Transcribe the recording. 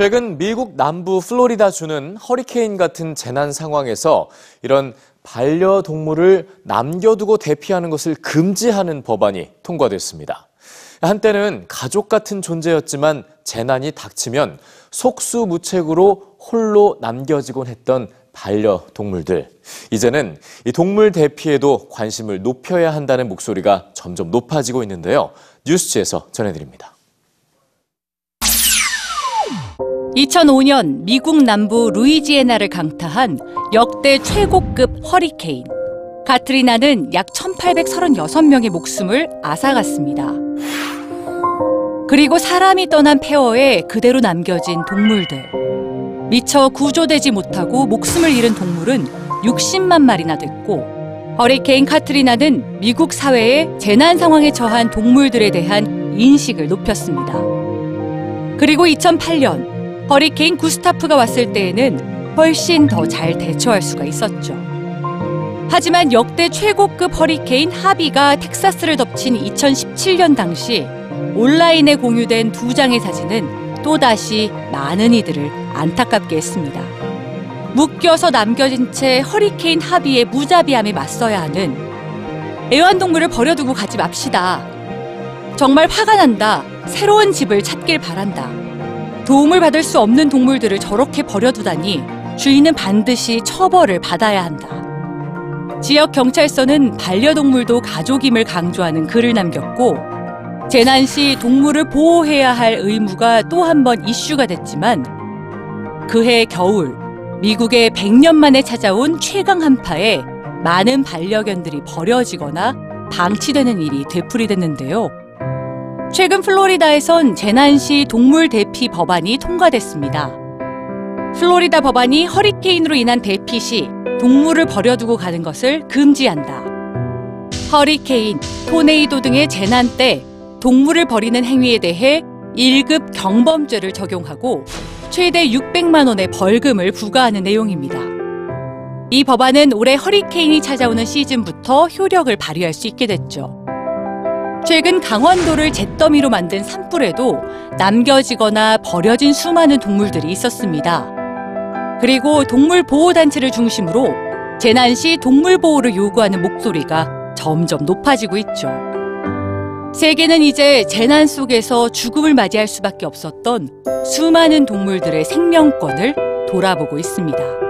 최근 미국 남부 플로리다 주는 허리케인 같은 재난 상황에서 이런 반려동물을 남겨두고 대피하는 것을 금지하는 법안이 통과됐습니다. 한때는 가족 같은 존재였지만 재난이 닥치면 속수무책으로 홀로 남겨지곤 했던 반려동물들. 이제는 이 동물 대피에도 관심을 높여야 한다는 목소리가 점점 높아지고 있는데요. 뉴스지에서 전해드립니다. 2005년 미국 남부 루이지애나를 강타한 역대 최고급 허리케인. 가트리나는 약 1,836명의 목숨을 앗아갔습니다. 그리고 사람이 떠난 폐허에 그대로 남겨진 동물들. 미처 구조되지 못하고 목숨을 잃은 동물은 60만 마리나 됐고, 허리케인 카트리나는 미국 사회에 재난 상황에 처한 동물들에 대한 인식을 높였습니다. 그리고 2008년 허리케인 구스타프가 왔을 때에는 훨씬 더 잘 대처할 수가 있었죠. 하지만 역대 최고급 허리케인 하비가 텍사스를 덮친 2017년 당시 온라인에 공유된 두 장의 사진은 또다시 많은 이들을 안타깝게 했습니다. 묶여서 남겨진 채 허리케인 하비의 무자비함에 맞서야 하는 애완동물을 버려두고 가지 맙시다. 정말 화가 난다. 새로운 집을 찾길 바란다. 도움을 받을 수 없는 동물들을 저렇게 버려두다니 주인은 반드시 처벌을 받아야 한다. 지역 경찰서는 반려동물도 가족임을 강조하는 글을 남겼고 재난 시 동물을 보호해야 할 의무가 또 한 번 이슈가 됐지만 그해 겨울 미국의 100년 만에 찾아온 최강 한파에 많은 반려견들이 버려지거나 방치되는 일이 되풀이됐는데요. 최근 플로리다에선 재난 시 동물 대피 법안이 통과됐습니다. 플로리다 법안이 허리케인으로 인한 대피 시 동물을 버려두고 가는 것을 금지한다. 허리케인, 토네이도 등의 재난 때 동물을 버리는 행위에 대해 1급 경범죄를 적용하고 최대 600만 원의 벌금을 부과하는 내용입니다. 이 법안은 올해 허리케인이 찾아오는 시즌부터 효력을 발휘할 수 있게 됐죠. 최근 강원도를 잿더미로 만든 산불에도 남겨지거나 버려진 수많은 동물들이 있었습니다. 그리고 동물보호단체를 중심으로 재난 시 동물보호를 요구하는 목소리가 점점 높아지고 있죠. 세계는 이제 재난 속에서 죽음을 맞이할 수밖에 없었던 수많은 동물들의 생명권을 돌아보고 있습니다.